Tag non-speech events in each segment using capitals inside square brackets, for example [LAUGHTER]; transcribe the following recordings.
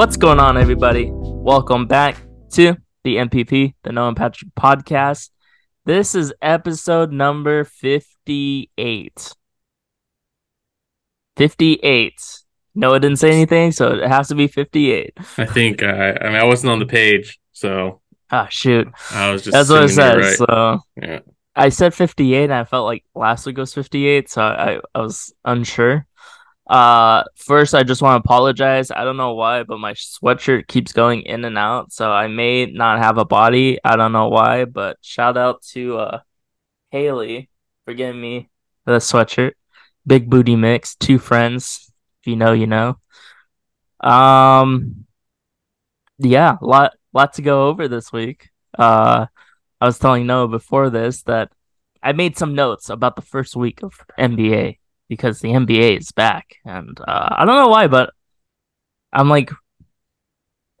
What's going on, everybody? Welcome back to the MPP, the Noah and Patrick podcast. This is episode number 58. 58. Noah didn't say anything, so it has to be 58. I think uh, I mean I wasn't on the page, so Ah, shoot. I was just That's what it says. right. So Yeah. I said 58 and I felt like last week was 58, so I, I was unsure. Uh first I just want to apologize. I don't know why, but my sweatshirt keeps going in and out, so I may not have a body. I don't know why, but shout out to uh Haley for giving me the sweatshirt. Big booty mix, two friends. If you know, you know. Um yeah, lot lot to go over this week. Uh I was telling Noah before this that I made some notes about the first week of NBA because the NBA is back, and uh, I don't know why, but I'm like,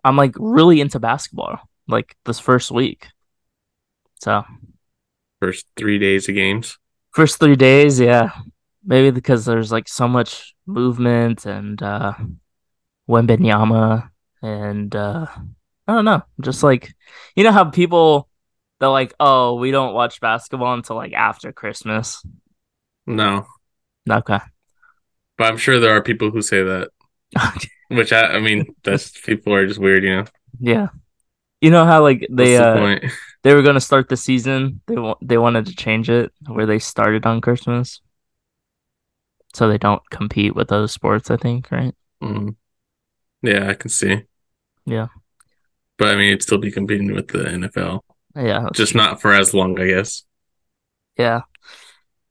I'm like really into basketball like this first week. So First three days of games. first three days, yeah, maybe because there's like so much movement and uh, Wembanyama and uh, I don't know, just like you know how people they're like, oh, we don't watch basketball until like after Christmas. No, Okay. but I'm sure there are people who say that. [LAUGHS] Which I, I mean, that's people are just weird, you know. yeah. You know how like they the uh they were gonna start the season. They wa- they wanted to change it where they started on Christmas, so they don't compete with other sports. I think, right? Mhm. Yeah, I can see. Yeah. But I mean, it'd still be competing with the NFL, Yeah, just true. not for as long, I guess. Yeah.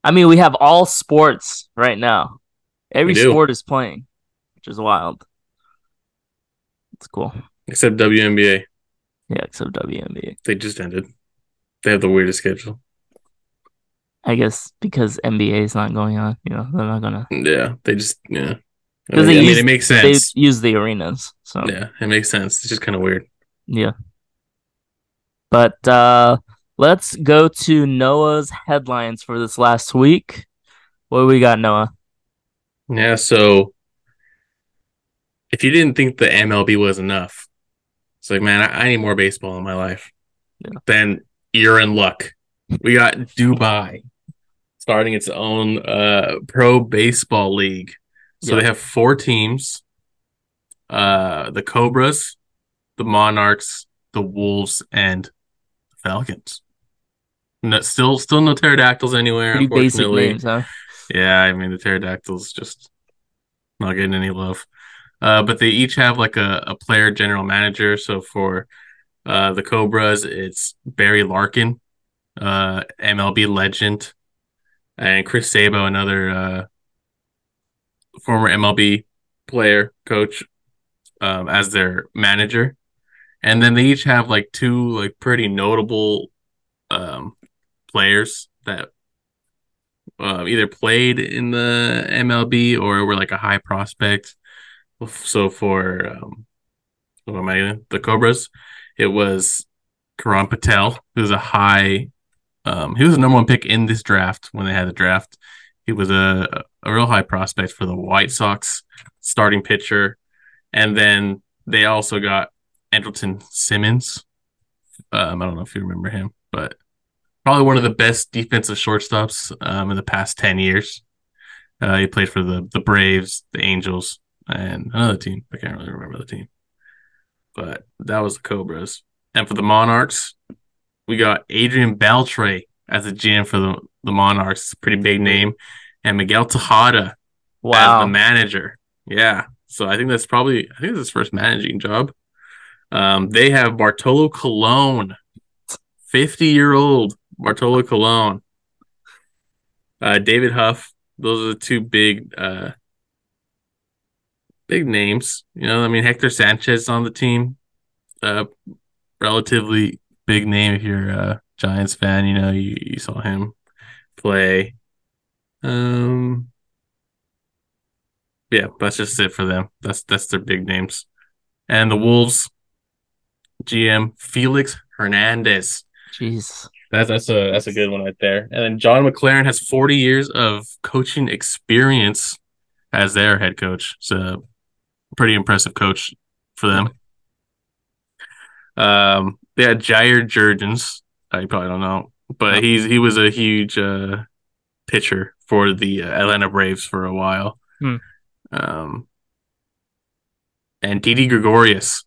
I mean, we have all sports right now. Every sport is playing, which is wild. It's cool. Except WNBA, Yeah, except WNBA. they just ended. They have the weirdest schedule. I guess because NBA is not going on, you know, they're not gonna Yeah, they just yeah. I mean, they I mean, use- it makes sense. they use the arenas. So Yeah, it makes sense. It's just kind of weird. Yeah. But uh let's go to Noah's headlines for this last week. What do we got, Noah? Yeah, so if you didn't think the MLB was enough, it's like, man, I, I need more baseball in my life. Yeah. Then you're in luck. We got Dubai starting its own uh pro baseball league. So Yeah. they have four teams. Uh the Cobras, the Monarchs, the Wolves, and the Falcons. No, still still no pterodactyls anywhere, Pretty unfortunately. names, huh? Yeah, I mean the pterodactyls just not getting any love. Uh, but they each have like a, a player general manager. So for uh, the Cobras, it's Barry Larkin, uh, MLB legend, and Chris Sabo, another uh, former MLB player coach, um, as their manager. And then they each have like two like pretty notable um, players that uh, either played in the MLB or were like a high prospect. So for um, what am I the Cobras, it was Karan Patel, who's a high. Um, he was the number one pick in this draft when they had the draft. He was a a real high prospect for the White Sox starting pitcher, and then they also got Andrelton Simmons. Um, I don't know if you remember him, but probably one of the best defensive shortstops um, in the past 10 years. Uh, he played for the, the Braves, the Angels, and another team. I can't really remember the team. But that was the Cobras. And for the Monarchs, we got Adrian Beltre as a GM for the, the Monarchs. Pretty big name. And Miguel Tejada as the manager. Yeah. So I think that's probably, I think it's his first managing job. Um, they have Bartolo Colon, 50 year old Bartolo Colon, uh, David Huff. Those are the two big, uh, big names. You know, I mean, Hector Sanchez on the team, uh, relatively big name if you're a Giants fan. You know, you, you saw him play. Um, yeah, that's just it for them. That's that's their big names. And the Wolves GM Felix Hernandez. Jeez. That's that's a that's a good one right there. And then John McLaren has 40 years of coaching experience as their head coach. So pretty impressive coach for them. Um, they had Jair Jurrjens. I probably don't know, but he's he was a huge uh, pitcher for the uh, Atlanta Braves for a while. Hmm. Um, and Didi Gregorius.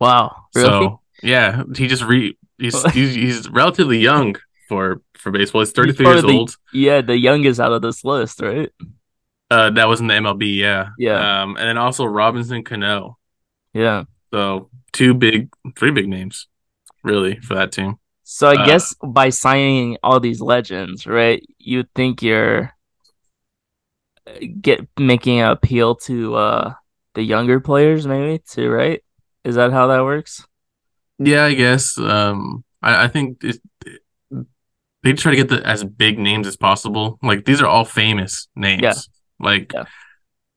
Wow. Really? So yeah, he just re he's [LAUGHS] he's, he's relatively young for for baseball. He's 33 He's years the- old. yeah, the youngest out of this list, right? Uh, that was in the MLB, yeah, Yeah. Um, and then also Robinson Cano. Yeah. So two big, three big names, really, for that team. So I Uh, guess by signing all these legends, right, you think you're uh, get making an appeal to uh the younger players maybe too, right? Is that how that works? Yeah, I guess. Um, I, I think it, they try to get the as big names as possible. Like these are all famous names. Yeah. Like, Yeah.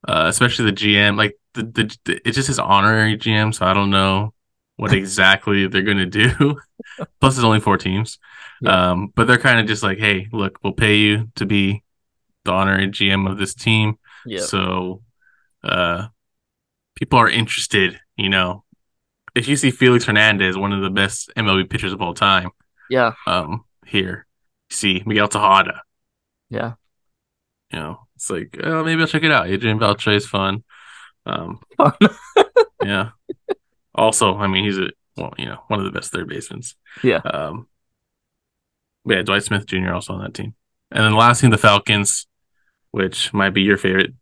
uh, especially the GM. Like the, the the it's just his honorary GM, so I don't know what [LAUGHS] exactly they're gonna do. [LAUGHS] Plus, there's only four teams. Yeah. Um, but they're kind of just like, hey, look, we'll pay you to be the honorary GM of this team. Yeah. So, uh, people are interested. You know, if you see Felix Hernandez, one of the best MLB pitchers of all time, Yeah. um, here, you see Miguel Tejada. Yeah. You know, it's like, oh, maybe I'll check it out. Adrian Beltre is fun. Um, [LAUGHS] yeah. Also, I mean, he's a well, you know, one of the best third basemen. Yeah. Um, yeah, Dwight Smith Jr. also on that team, and then the last team, the Falcons, which might be your favorite.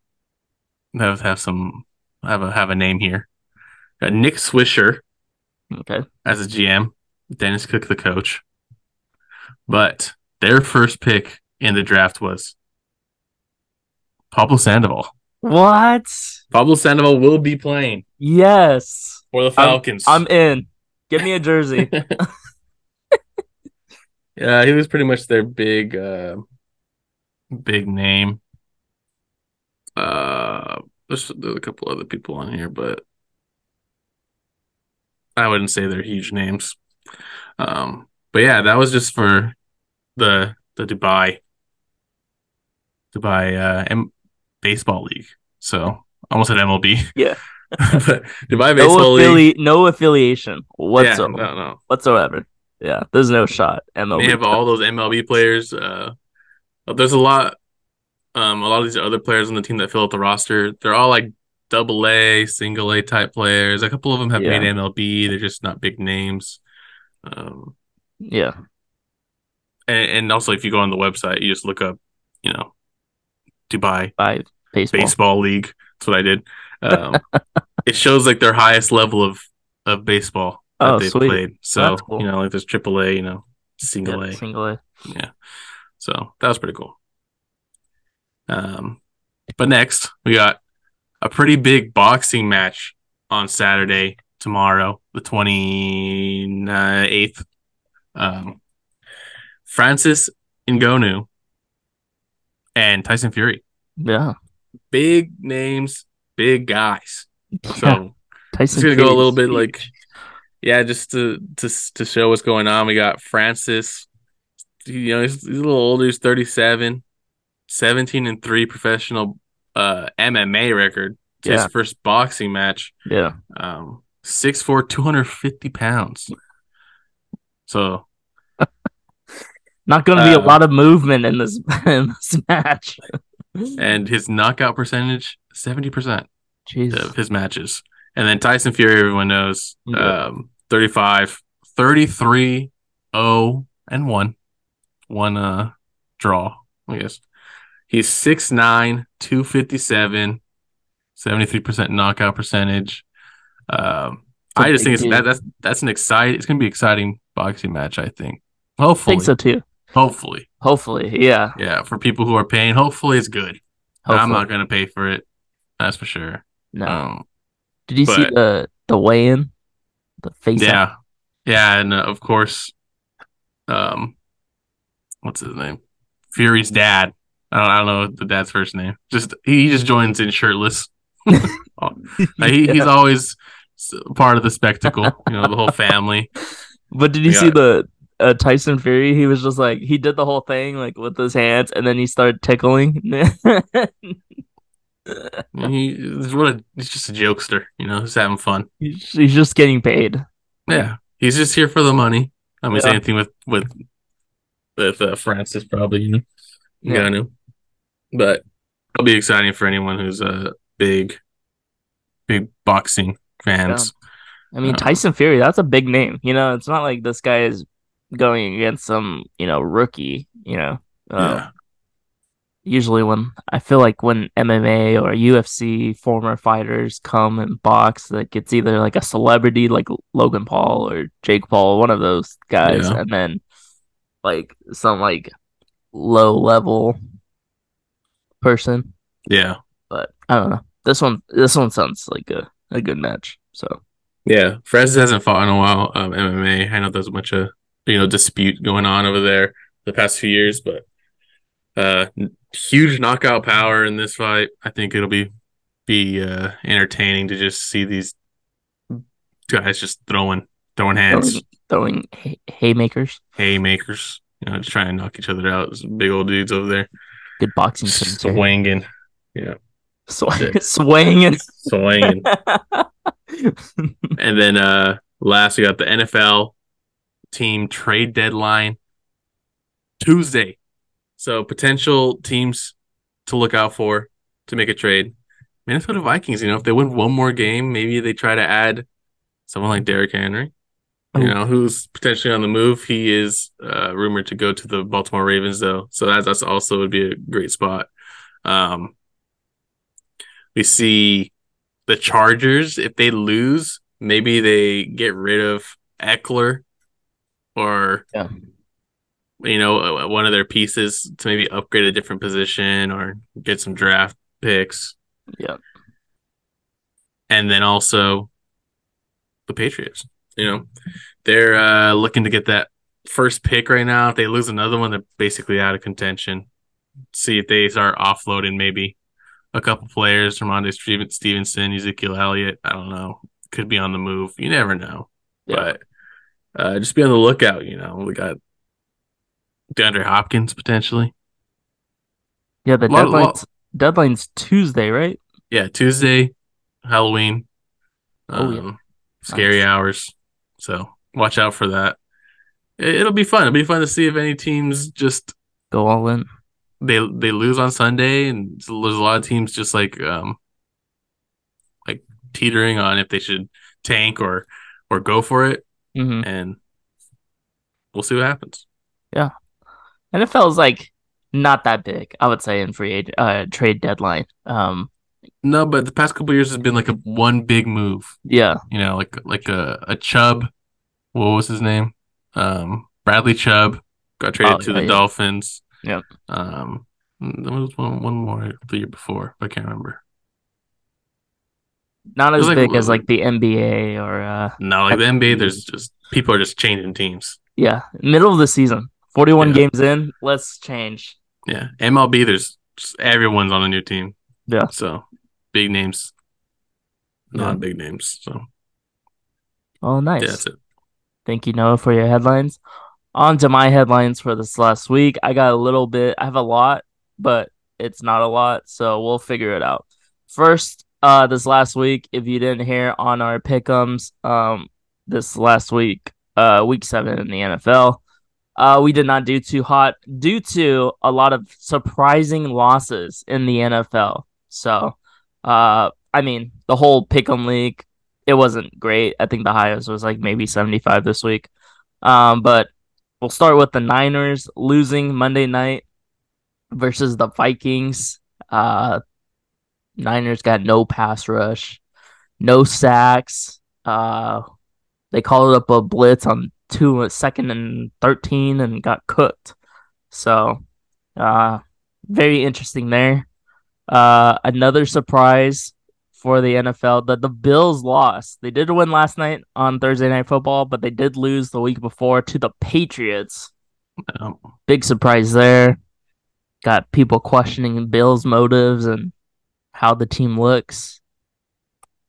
Have have some have a have a name here. Got Nick Swisher Okay. as a GM, Dennis Cook the coach. But their first pick in the draft was Pablo Sandoval. What? Pablo Sandoval will be playing Yes. for the Falcons. I'm in. Give me a jersey. [LAUGHS] [LAUGHS] yeah, he was pretty much their big, uh, big name. Uh, there's, there's a couple other people on here, but I wouldn't say they're huge names. Um, but yeah, that was just for the the Dubai Dubai uh, M- baseball league. So almost at MLB. [LAUGHS] Yeah. [LAUGHS] but Dubai no, baseball league. no affiliation Yeah, whatsoever. no, no. whatsoever. Yeah, there's no shot. MLB. They have all those MLB players. Uh, there's a lot, um, a lot of these other players on the team that fill out the roster. They're all like double A, single A type players. A couple of them have Yeah. made MLB. They're just not big names. Um, Yeah. and, and also if you go on the website, you just look up, you know, Dubai By baseball. baseball league. That's what I did. Um, [LAUGHS] it shows like their highest level of of baseball that Oh, they've sweet. played. So cool. you know, like there's triple A, you know, single Yeah, A. single A. Yeah. So that was pretty cool. Um, but next we got a pretty big boxing match on Saturday tomorrow, the 28th. Um, Francis Ngannou and Tyson Fury. Yeah. Big names, big guys. Yeah. So [LAUGHS] Tyson it's gonna go a little bit like yeah, just to to to show what's going on. We got Francis. You know, he's, he's a little older. He's 37, 17 and three professional uh MMA record. Yeah. His first boxing match. Yeah. Um, 6'4", 250 pounds. So [LAUGHS] Not going to be a Uh, lot of movement in this [LAUGHS] in this match. and his knockout percentage seventy percent Jeez. of his matches. And then Tyson Fury, everyone knows, Yeah. um, 35, 33, 0, and 1. One uh, draw, I guess. He's 6'9, 257, 73% knockout percentage. Um, I just think it's that, that's that's an exciting. It's gonna be an exciting boxing match. I think. I Hopefully, think so too. hopefully, Hopefully. Yeah. yeah. For people who are paying, hopefully it's good. Hopefully. I'm not gonna pay for it. That's for sure. No. Um, Did you see the the weigh in? The face? Yeah, yeah, and uh, of course, um, what's his name? Fury's dad. I don't, I don't know the dad's first name. Just he just joins in shirtless. [LAUGHS] Oh, he, He's always part of the spectacle. You know, the whole family. But did you We see the uh, Tyson Fury? He was just like he did the whole thing like with his hands, and then he started tickling. [LAUGHS] he what a, he's just a jokester, you know, he's having fun. He's, he's just getting paid. Yeah, he's just here for the money. I mean, Yeah. same thing with with with uh, Francis, probably, you know, Yeah. Ngannou. But it'll be exciting for anyone who's a big, big boxing fans. I mean, Uh, Tyson Fury, that's a big name. You know, it's not like this guy is going against some, you know, rookie, you know. Uh, Yeah, Usually when I feel like when MMA or UFC former fighters come and box, like it's either like a celebrity like Logan Paul or Jake Paul, one of those guys, Yeah. and then like some like low level person. yeah, But I don't know. This one this one sounds like a, a good match. So yeah. Francis hasn't fought in a while. Um, MMA. I know there's a bunch of you know dispute going on over there the past few years, but uh, huge knockout power in this fight. I think it'll be be uh entertaining to just see these guys just throwing throwing hands. throwing, throwing hay- haymakers. haymakers, you know, just trying to knock each other out. Those big old dudes over there Good boxing swinging, yeah, Swing, [LAUGHS] swinging. swinging. [LAUGHS] and then uh last we got the NFL team trade deadline Tuesday. So potential teams to look out for to make a trade. Minnesota Vikings, you know, if they win one more game, maybe they try to add someone like Derrick Henry, you Oh. know, who's potentially on the move. He is uh, rumored to go to the Baltimore Ravens, though, so that's, that's also would be a great spot. Um, we see the Chargers if they lose, maybe they get rid of Ekeler or Yeah. you know uh, one of their pieces to maybe upgrade a different position or get some draft picks, Yeah. and then also the Patriots. You know, they're uh, looking to get that first pick right now. If they lose another one, they're basically out of contention. See if they start offloading maybe a couple players from Andre Stevenson, Ezekiel Elliott. I don't know. Could be on the move. You never know. Yeah. But uh, just be on the lookout. You know, we got DeAndre Hopkins potentially. Yeah, the Lot- deadline's lot- deadline's Tuesday, right? Yeah, Tuesday, Halloween. Oh, yeah. Um, Scary Nice. hours. So watch out for that. It- It'll be fun. It'll be fun to see if any teams just Go all in. they they lose on Sunday, and there's a lot of teams just like um like teetering on if they should tank or or go for it, hmm and we'll see what happens. Yeah, NFL is like not that big, I would say, in free uh, trade deadline. Um, No, but the past couple years has been like a one big move. yeah, You know, like like a a Chubb. What was his name? Um, Bradley Chubb got traded Oh, to yeah, the yeah. Dolphins. Yep. Um, there was one one more the year before, but I can't remember. not as was like- big as like the NBA or uh, No, like the NBA, there's just people are just changing teams. yeah, middle of the season, forty-one Yeah. games in. Let's change. Yeah, MLB, there's just everyone's on a new team. Yeah. So big names, Yeah. not big names. So Oh, nice. yeah, that's it. Thank you, Noah, for your headlines. On to my headlines for this last week. I got a little bit, I have a lot, but it's not a lot, so we'll figure it out. First, uh, this last week, if you didn't hear on our pickums, um, this last week, uh, week seven in the NFL, uh, we did not do too hot due to a lot of surprising losses in the NFL. So, uh, I mean, the whole pick'em league, it wasn't great. I think the highest was like maybe 75 this week. Um, but we'll start with the Niners losing Monday night versus the Vikings. Uh, Niners got no pass rush, no sacks. Uh, they called up a blitz on two second and 13 and got cooked. So, uh, very interesting there. Uh, another surprise for the NFL that the Bills lost. They did win last night on Thursday Night Football, but they did lose the week before to the Patriots. Big surprise there. Got people questioning Bills' motives and how the team looks.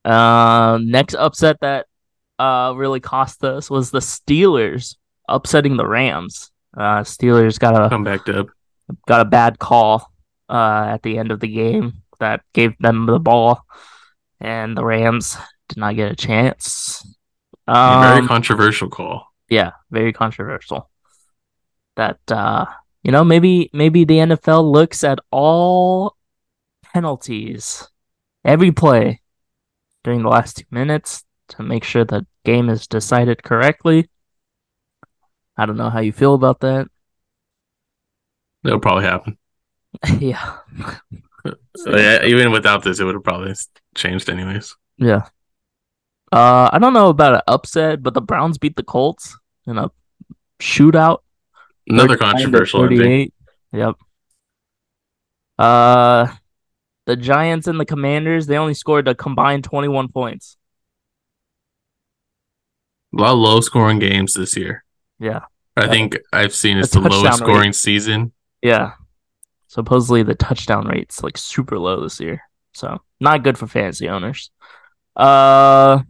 Uh, next upset that uh really cost us was the Steelers upsetting the Rams. Uh, Steelers got a come back, Dub. got a bad call uh, at the end of the game. that gave them the ball, and the Rams did not get a chance. Um, very controversial call. Yeah, very controversial. That uh, you know, maybe maybe the NFL looks at all penalties, every play during the last two minutes to make sure the game is decided correctly. I don't know how you feel about that. It'll probably happen. [LAUGHS] yeah. So yeah, even without this, it would have probably changed anyways. Yeah. Uh, I don't know about an upset, but the Browns beat the Colts in a shootout. Another controversial ending. Yep. Uh, the Giants and the Commanders, they only scored a combined 21 points. A lot of low scoring games this year. Yeah. I think I've seen it's the, the lowest scoring rate. season. Yeah. Supposedly the touchdown rate's like super low this year. So not good for fantasy owners. Uh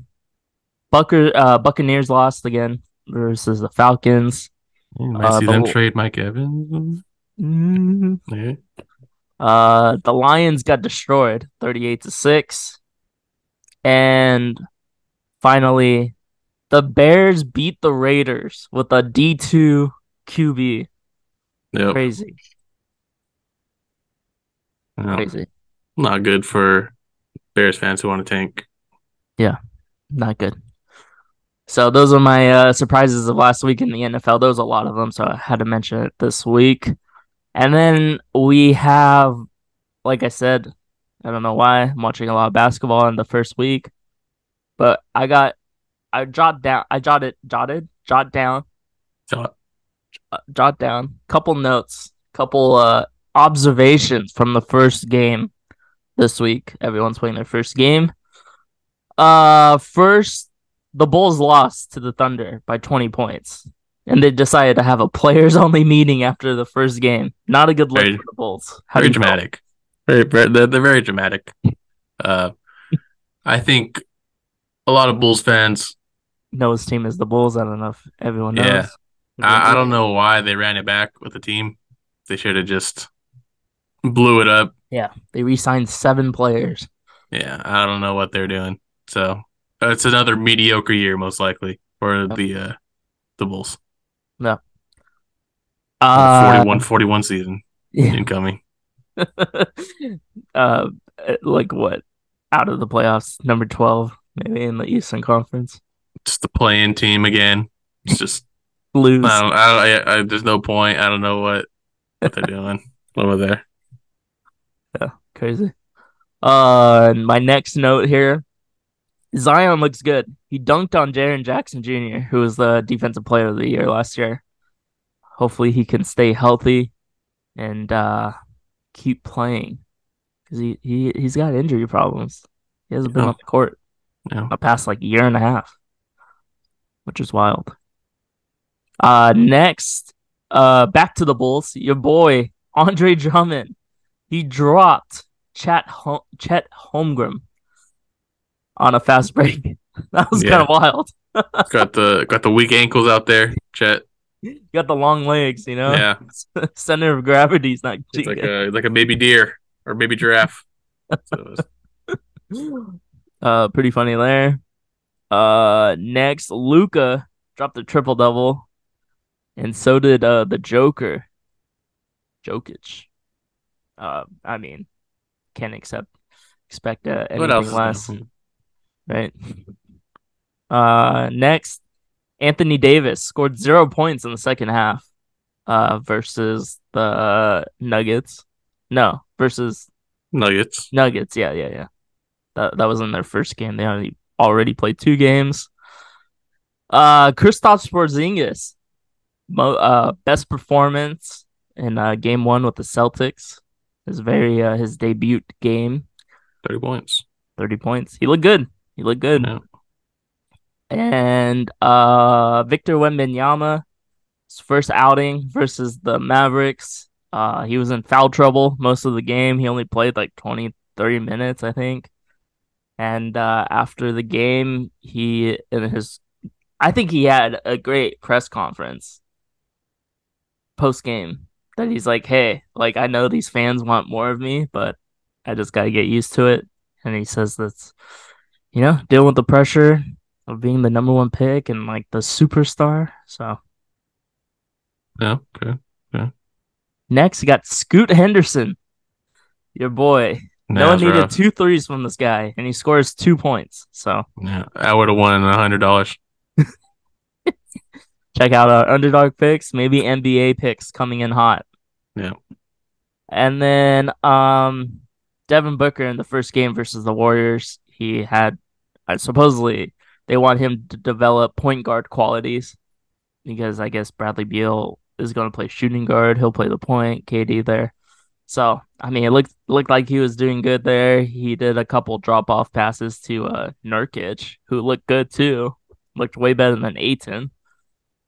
Bucker uh Buccaneers lost again versus the Falcons. You might uh, see them trade Mike Evans. Mm-hmm. Yeah. Uh, the Lions got destroyed, thirty-eight to six, and finally, the Bears beat the Raiders with a D two QB. Yep. Crazy. Yep. Crazy. Not good for Bears fans who want to tank. Yeah, not good. So those are my uh, surprises of last week in the NFL. There was a lot of them, so I had to mention it this week. And then we have, like I said, I don't know why I'm watching a lot of basketball in the first week, but I got, I jot down, I jotted, jotted, jot down, jot, uh, jot down, couple notes, couple uh observations from the first game this week. Everyone's playing their first game. Uh, first the Bulls lost to the Thunder by 20 points. And they decided to have a players only meeting after the first game. Not a good look very, for the Bulls. How very dramatic. Very, very, they're, they're very dramatic. Uh, I think a lot of Bulls fans know his team is the Bulls. I don't know if everyone knows. Yeah. I, I don't know why they ran it back with the team. They should have just blew it up. Yeah. They re signed seven players. Yeah. I don't know what they're doing. So uh, it's another mediocre year, most likely, for yep. the uh, the Bulls. No. Uh, 41 41 season yeah. incoming. [LAUGHS] uh, like what? Out of the playoffs, number 12, maybe in the Eastern Conference. Just the playing team again. It's just [LAUGHS] lose. I don't, I, don't, I, I, there's no point. I don't know what, what they're doing [LAUGHS] over there. Yeah, crazy. Uh, my next note here Zion looks good. He dunked on Jaren Jackson Jr., who was the defensive player of the year last year. Hopefully, he can stay healthy and uh, keep playing because he, he he's got injury problems. He hasn't been on the court the past like year and a half, which is wild. Uh, next, uh, back to the Bulls. Your boy Andre Drummond, he dropped Chet Hom- Chet Holmgren on a fast break. [LAUGHS] that was yeah. kind of wild. [LAUGHS] got the got the weak ankles out there, Chet. You got the long legs, you know. Yeah. [LAUGHS] Center of gravity is not. It's like a like a baby deer or baby giraffe. So uh, pretty funny there. Uh, next, Luka dropped a triple double, and so did uh the Joker, Jokic. Uh, I mean, can't accept expect uh, anything less right? Uh, next, Anthony Davis scored zero points in the second half. Uh, versus the Nuggets. No, versus Nuggets. Nuggets. Yeah, yeah, yeah. That that was in their first game. They only already played two games. Uh, Kristaps Porzingis, mo- uh, best performance in uh, game one with the Celtics. His very uh, his debut game. Thirty points. Thirty points. He looked good. He looked good. Yeah. And uh Victor Wembanyama, his first outing versus the Mavericks. Uh he was in foul trouble most of the game. He only played like 20, 30 minutes, I think. And uh after the game, he in his I think he had a great press conference post game that he's like, "Hey, like I know these fans want more of me, but I just got to get used to it. And he says that's, you know, dealing with the pressure of being the number one pick and like the superstar. So Yeah. Okay. Yeah. Next, you got Scoot Henderson, your boy. no one needed rough. two threes from this guy, and he scores two points. So Yeah, I would have won a hundred dollars. [LAUGHS] check out our underdog picks, maybe NBA picks coming in hot. Yeah. And then um Devin Booker in the first game versus the Warriors, he had uh, supposedly they want him to develop point guard qualities because I guess Bradley Beal is going to play shooting guard. He'll play the point, KD there. So, I mean, it looked looked like he was doing good there. He did a couple drop off passes to uh Nurkic, who looked good too. Looked way better than Ayton.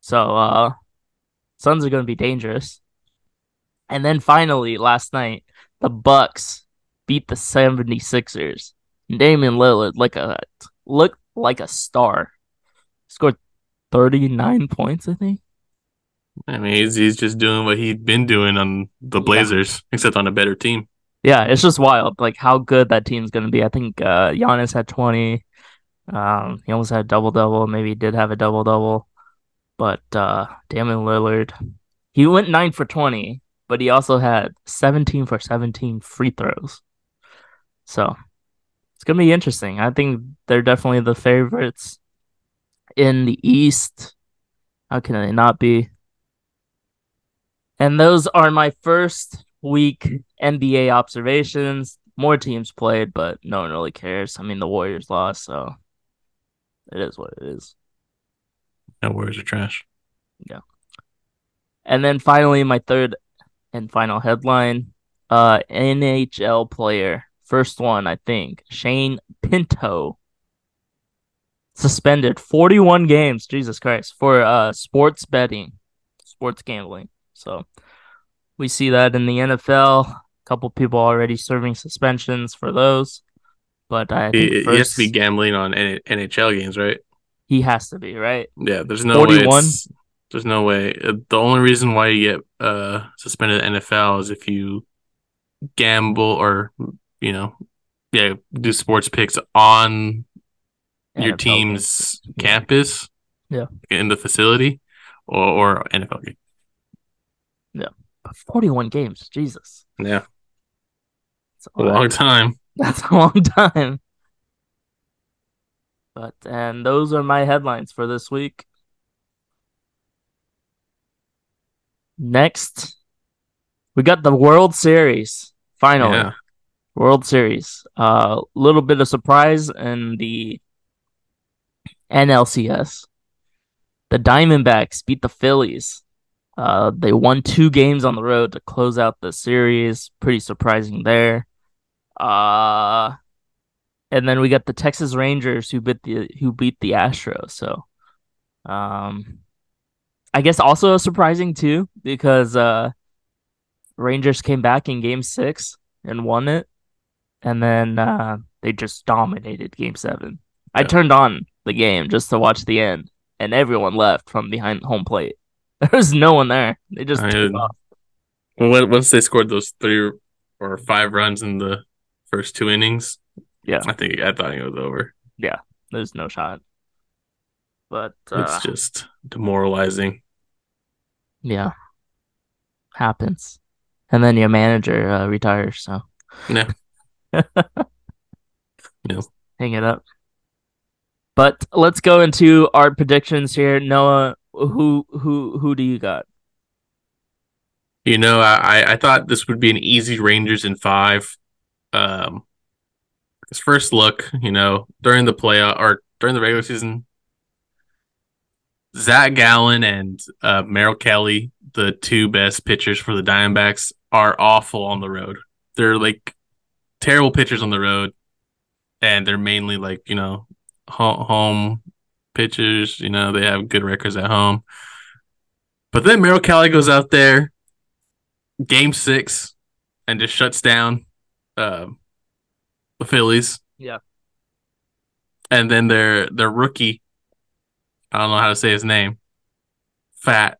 So, uh Suns are going to be dangerous. And then finally, last night, the Bucks beat the 76ers. Damian Lillard like a looked like a star. Scored 39 points, I think. I mean, he's he's just doing what he'd been doing on the Yeah. Blazers, except on a better team. Yeah, it's just wild, like how good that team's gonna be. I think uh Giannis had 20. Um, he almost had a double double. Maybe he did have a double double, but uh, Damian Lillard, he went nine for 20, but he also had 17 for 17 free throws. So it's gonna be interesting. I think they're definitely the favorites in the East. How can they not be? And those are my first week NBA observations. More teams played, but no one really cares. I mean, the Warriors lost, so it is what it is. No Warriors are trash. Yeah. And then finally, my third and final headline uh, NHL player. First one, I think. Shane Pinto. Suspended 41 games, Jesus Christ, for uh, sports betting, sports gambling. So we see that in the NFL. A couple people already serving suspensions for those. But I think He, he has to be gambling on NHL games, right? he has to be, right? Yeah, there's no way. 41? There's no way. Uh, The only reason why you get uh suspended in NFL is if you gamble or you know, yeah, do sports picks on your team's campus, Yeah. in the facility, or, or NFL game. Yeah. 41 games, Jesus. Yeah, It's a long time. [LAUGHS] That's a long time. But and those are my headlines for this week. Next, we got the World Series. Finally, Yeah, World Series. A uh, little bit of surprise in the NLCS. The Diamondbacks beat the Phillies. Uh, they won two games on the road to close out the series. Pretty surprising there. Uh, and then we got the Texas Rangers who beat the who beat the Astros. So, um, I guess also surprising too because uh, Rangers came back in Game Six and won it, and then uh, they just dominated Game Seven. I turned on the game just to watch the end, and everyone left from behind home plate. [LAUGHS] There was no one there. They just I took off. Once they scored those three or five runs in the first two innings, Yeah. I think I thought it was over. Yeah, there's no shot. But uh, It's just demoralizing. Yeah. Happens. And then your manager uh, retires, so Yeah. [LAUGHS] Yeah. hang it up. But let's go into our predictions here. Noah, who who who do you got? You know, I, I- I thought this would be an easy Rangers in five. Um, his first look, you know, during the playoff or during the regular season, Zach Gallen and uh, Merrill Kelly, the two best pitchers for the Diamondbacks, are awful on the road. They're like terrible pitchers on the road, and they're mainly like you know home pitchers. You know, they have good records at home. But then Merrill Kelly goes out there game six and just shuts down um, the Phillies. Yeah. And then their their rookie, I don't know how to say his name, Fat,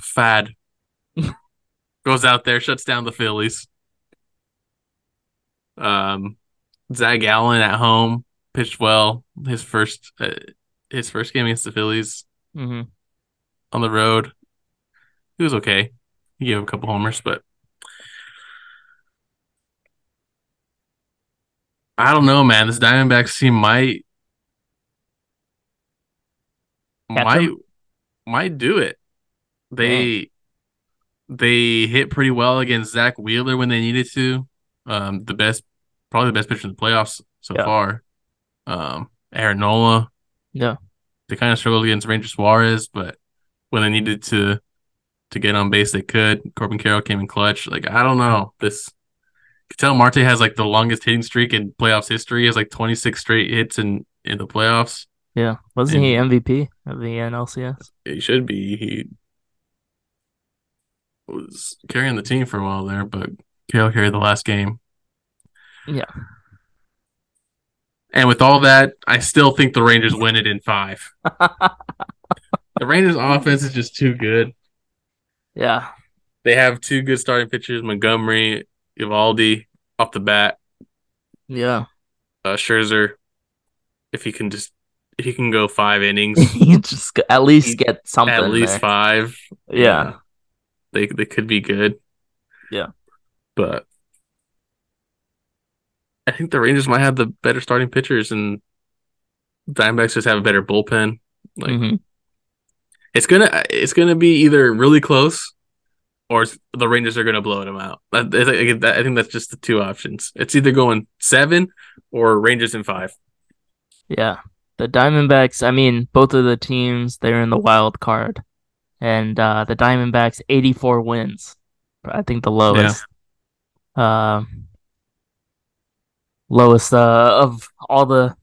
Fad, [LAUGHS] goes out there, shuts down the Phillies. Um, Zach Gallen at home pitched well. His first uh, his first game against the Phillies hmm on the road. He was okay. He gave a couple homers, but I don't know, man. This Diamondbacks team might Catch might might do it. They they hit pretty well against Zach Wheeler when they needed to. Um, the best, probably the best pitcher in the playoffs so Yeah. far. Um, Aaron Nola. Yeah. They kind of struggled against Ranger Suarez, but when they needed to to get on base, they could. Corbin Carroll came in clutch. Like I don't know this. Ketel Marte has like the longest hitting streak in playoffs history. He has like 26 straight hits in in the playoffs. Yeah. Wasn't he MVP of the NLCS? He should be. He was carrying the team for a while there, but Carroll carried the last game. Yeah. And with all that, I still think the Rangers win it in five. [LAUGHS] The Rangers' offense is just too good. yeah. They have two good starting pitchers, Montgomery, Eovaldi, off the bat. Yeah. Uh, Scherzer, if he can just he can go five innings, [LAUGHS] you just at least get something. at least there. five, Yeah. they they could be good. Yeah. but I think the Rangers might have the better starting pitchers, and Diamondbacks just have a better bullpen. Like Mhm. it's gonna it's gonna be either really close, or the Rangers are gonna blow them out. I think that's just the two options. It's either going seven or Rangers in five. Yeah. The Diamondbacks, I mean, both of the teams, they're in the wild card. And uh the Diamondbacks 84 wins. I think the lowest. Um lowest uh, of all the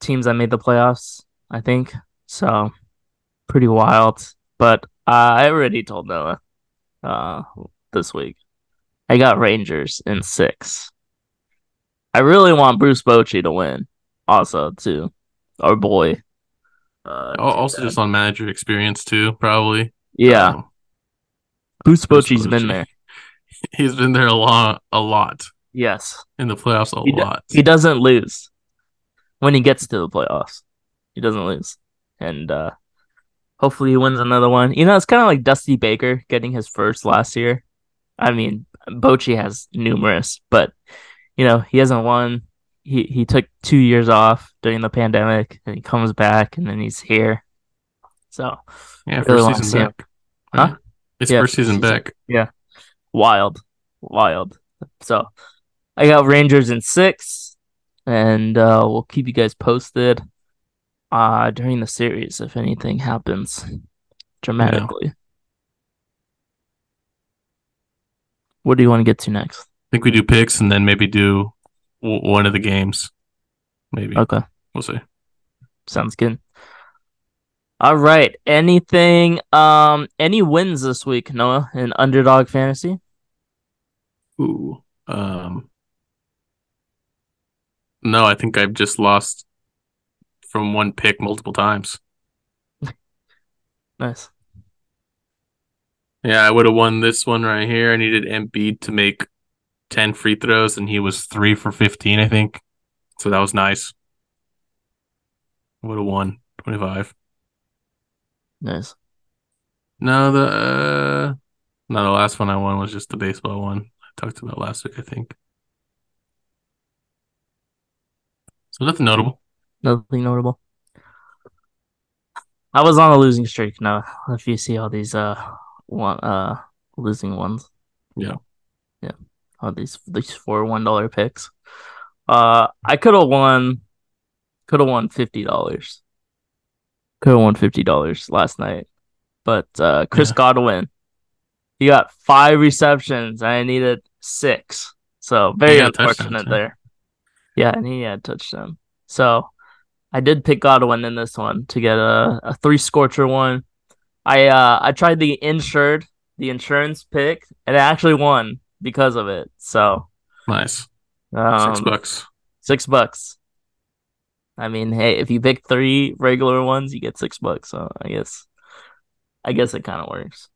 teams that made the playoffs, I think. So pretty wild. But uh, I already told Noah uh this week. I got Rangers in 6. I really want Bruce Bochy to win also too. Our boy. Uh, Also, just on manager experience too, probably. yeah, Um, Bruce Bochy's been there. [LAUGHS] he's been there a lot, a lot Yes, in the playoffs, a He lot. he doesn't lose when he gets to the playoffs. He doesn't lose, and uh, hopefully he wins another one. You know, it's kind of like Dusty Baker getting his first last year. I mean, Bochy has numerous, but you know he hasn't won. He he took two years off during the pandemic, and he comes back, and then he's here. So yeah, really first season back. Huh? It's Yeah, first season back. Yeah, wild, wild. So I got Rangers in six, and uh, we'll keep you guys posted uh, during the series if anything happens dramatically. What do you want to get to next? I think we do picks and then maybe do w- one of the games. Maybe Okay, we'll see. sounds good. All right. Anything? Um, any wins this week, Noah, in underdog fantasy? Ooh, um, no, I think I've just lost from one pick multiple times. [LAUGHS] Nice. Yeah, I would have won this one right here. I needed Embiid to make ten free throws, and he was three for fifteen, I think. So that was nice. Would have won twenty five. Nice. No, the uh, no, the last one I won was just the baseball one I talked about last week, I think. So nothing notable. Nothing notable. I was on a losing streak now. If you see all these uh one uh losing ones. Yeah. All these these four one dollar picks. Uh I could have won could have won fifty dollars. Could have won fifty dollars last night. But uh Chris Yeah. Godwin, he got five receptions and I needed six. So very He got touchdowns, unfortunate there. Yeah, and he had touchdown. So I did pick Godwin in this one to get a, a three scorcher one. I uh I tried the insured, the insurance pick, and I actually won because of it. So Nice. um, Six bucks. Six bucks. I mean, hey, if you pick three regular ones, you get six bucks. So I guess, I guess it kind of works.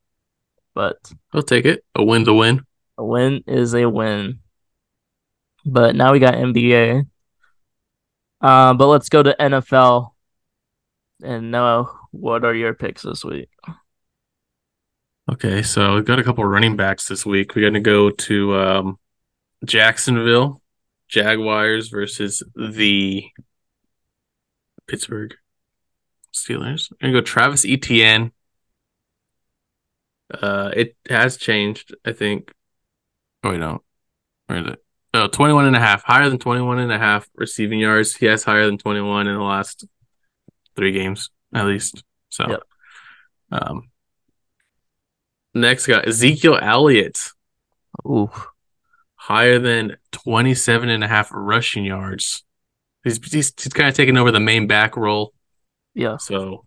But I'll take it. A win's a win. a win is a win. But now we got NBA. Uh, but let's go to NFL. And Noah, what are your picks this week? Okay, so we've got a couple running backs this week. We're going to go to um, Jacksonville Jaguars versus the Pittsburgh Steelers. I'm going to go Travis Etienne. Uh, it has changed, I think. Oh, wait, no. Where is it? Oh, 21 and a half. Higher than 21 and a half receiving yards. He has higher than 21 in the last three games, at least. So, Yep. um, next guy, Ezekiel Elliott. Ooh, higher than 27 and a half rushing yards. He's, he's, he's kind of taking over the main back role. yeah. So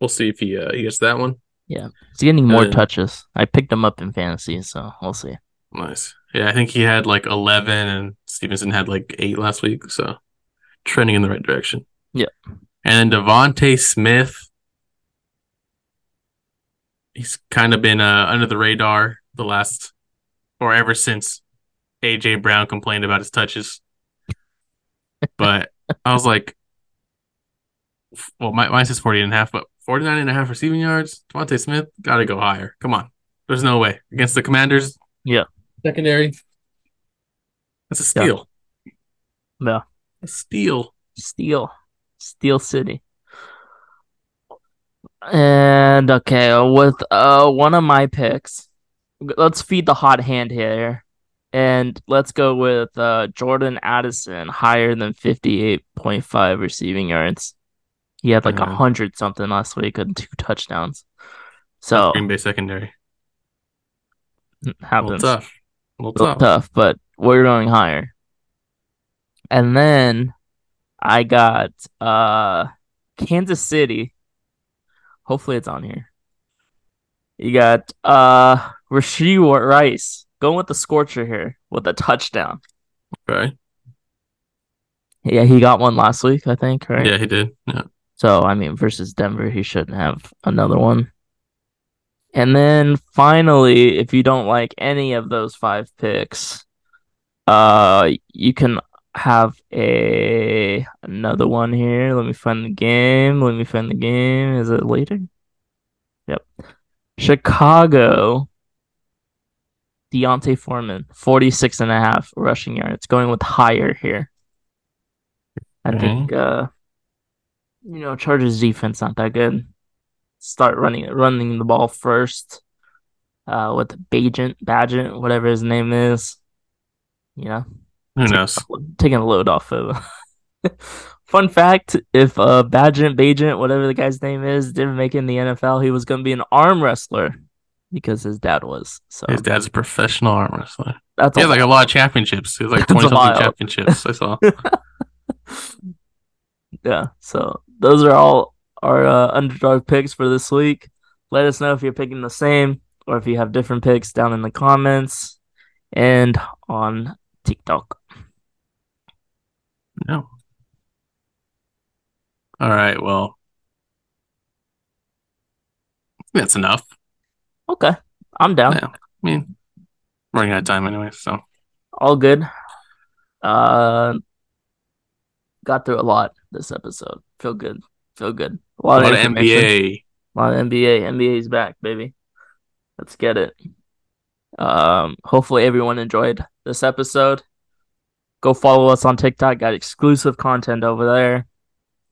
we'll see if he, uh, he gets that one. Yeah. He's getting more Uh, touches. I picked him up in fantasy, so we'll see. Nice. Yeah, I think he had like 11 and Stevenson had like eight last week. So trending in the right direction. Yeah. And then DeVonta Smith. He's kind of been uh, under the radar the last, or ever since AJ Brown complained about his touches. [LAUGHS] But I was like, well, my, mine says 40 and a half, but 49 and a half receiving yards. DeVonta Smith got to go higher. Come on. There's no way. Against the Commanders, Yeah. secondary. That's a steal. Yeah. A steal. Steel, Steel City. And okay, with uh one of my picks, let's feed the hot hand here, and let's go with uh Jordan Addison higher than fifty eight point five receiving yards. He had like a Uh-huh. hundred something last week and two touchdowns. So Green Bay secondary. A little tough. A little little tough. tough, but we're going higher. And then I got uh Kansas City. Hopefully it's on here. You got uh Rashee Rice going with the scorcher here with a touchdown. Okay. Yeah, he got one last week, I think, right? Yeah, he did. Yeah. So I mean, versus Denver, he shouldn't have another one. And then finally, if you don't like any of those five picks, uh, you can have a another one here. Let me find the game. Let me find the game. Is it later? Yep. Chicago. D'Onta Foreman, 46 and a half rushing yards, going with higher here. I Okay. think uh you know, Chargers defense not that good. Start running running the ball first. Uh with Bagent, Bagent, whatever his name is. You know, Who knows? taking a load off of [LAUGHS] Fun fact, if uh Bagent, Bagent, whatever the guy's name is, didn't make it in the NFL, he was gonna be an arm wrestler because his dad was. So His dad's a professional arm wrestler. that's He a has like a lot of championships. He has like [LAUGHS] 20 something championships. I saw. [LAUGHS] Yeah, so those are all our uh, underdog picks for this week. Let us know if you're picking the same or if you have different picks down in the comments and on TikTok. No. All right. Well, that's enough. Okay, I'm down. Yeah. I mean, running out of time anyway. So All good. Uh, got through a lot this episode. Feel good. Feel good. A a lot, lot of of. NBA. A lot of NBA. NBA's back, baby. Let's get it. Um, hopefully everyone enjoyed this episode. Go follow us on TikTok. Got exclusive content over there.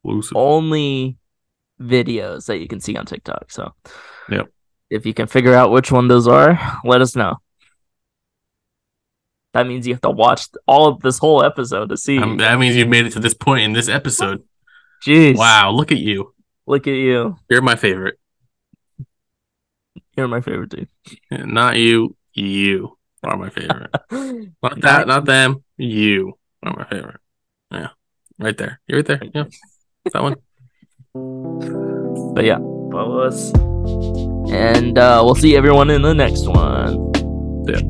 Exclusive. Only videos that you can see on TikTok. So, Yep. if you can figure out which one those are, let us know. That means you have to watch all of this whole episode to see. Um, that means you've made it to this point in this episode. Jeez. Wow. Look at you. Look at you. You're my favorite. You're my favorite dude. Not you. You are my favorite. [LAUGHS] Not that. Not them. You are my favorite. Yeah. Right there. You're right there. Yeah. That one. [LAUGHS] But yeah, follow us. And uh, we'll see everyone in the next one. Yeah.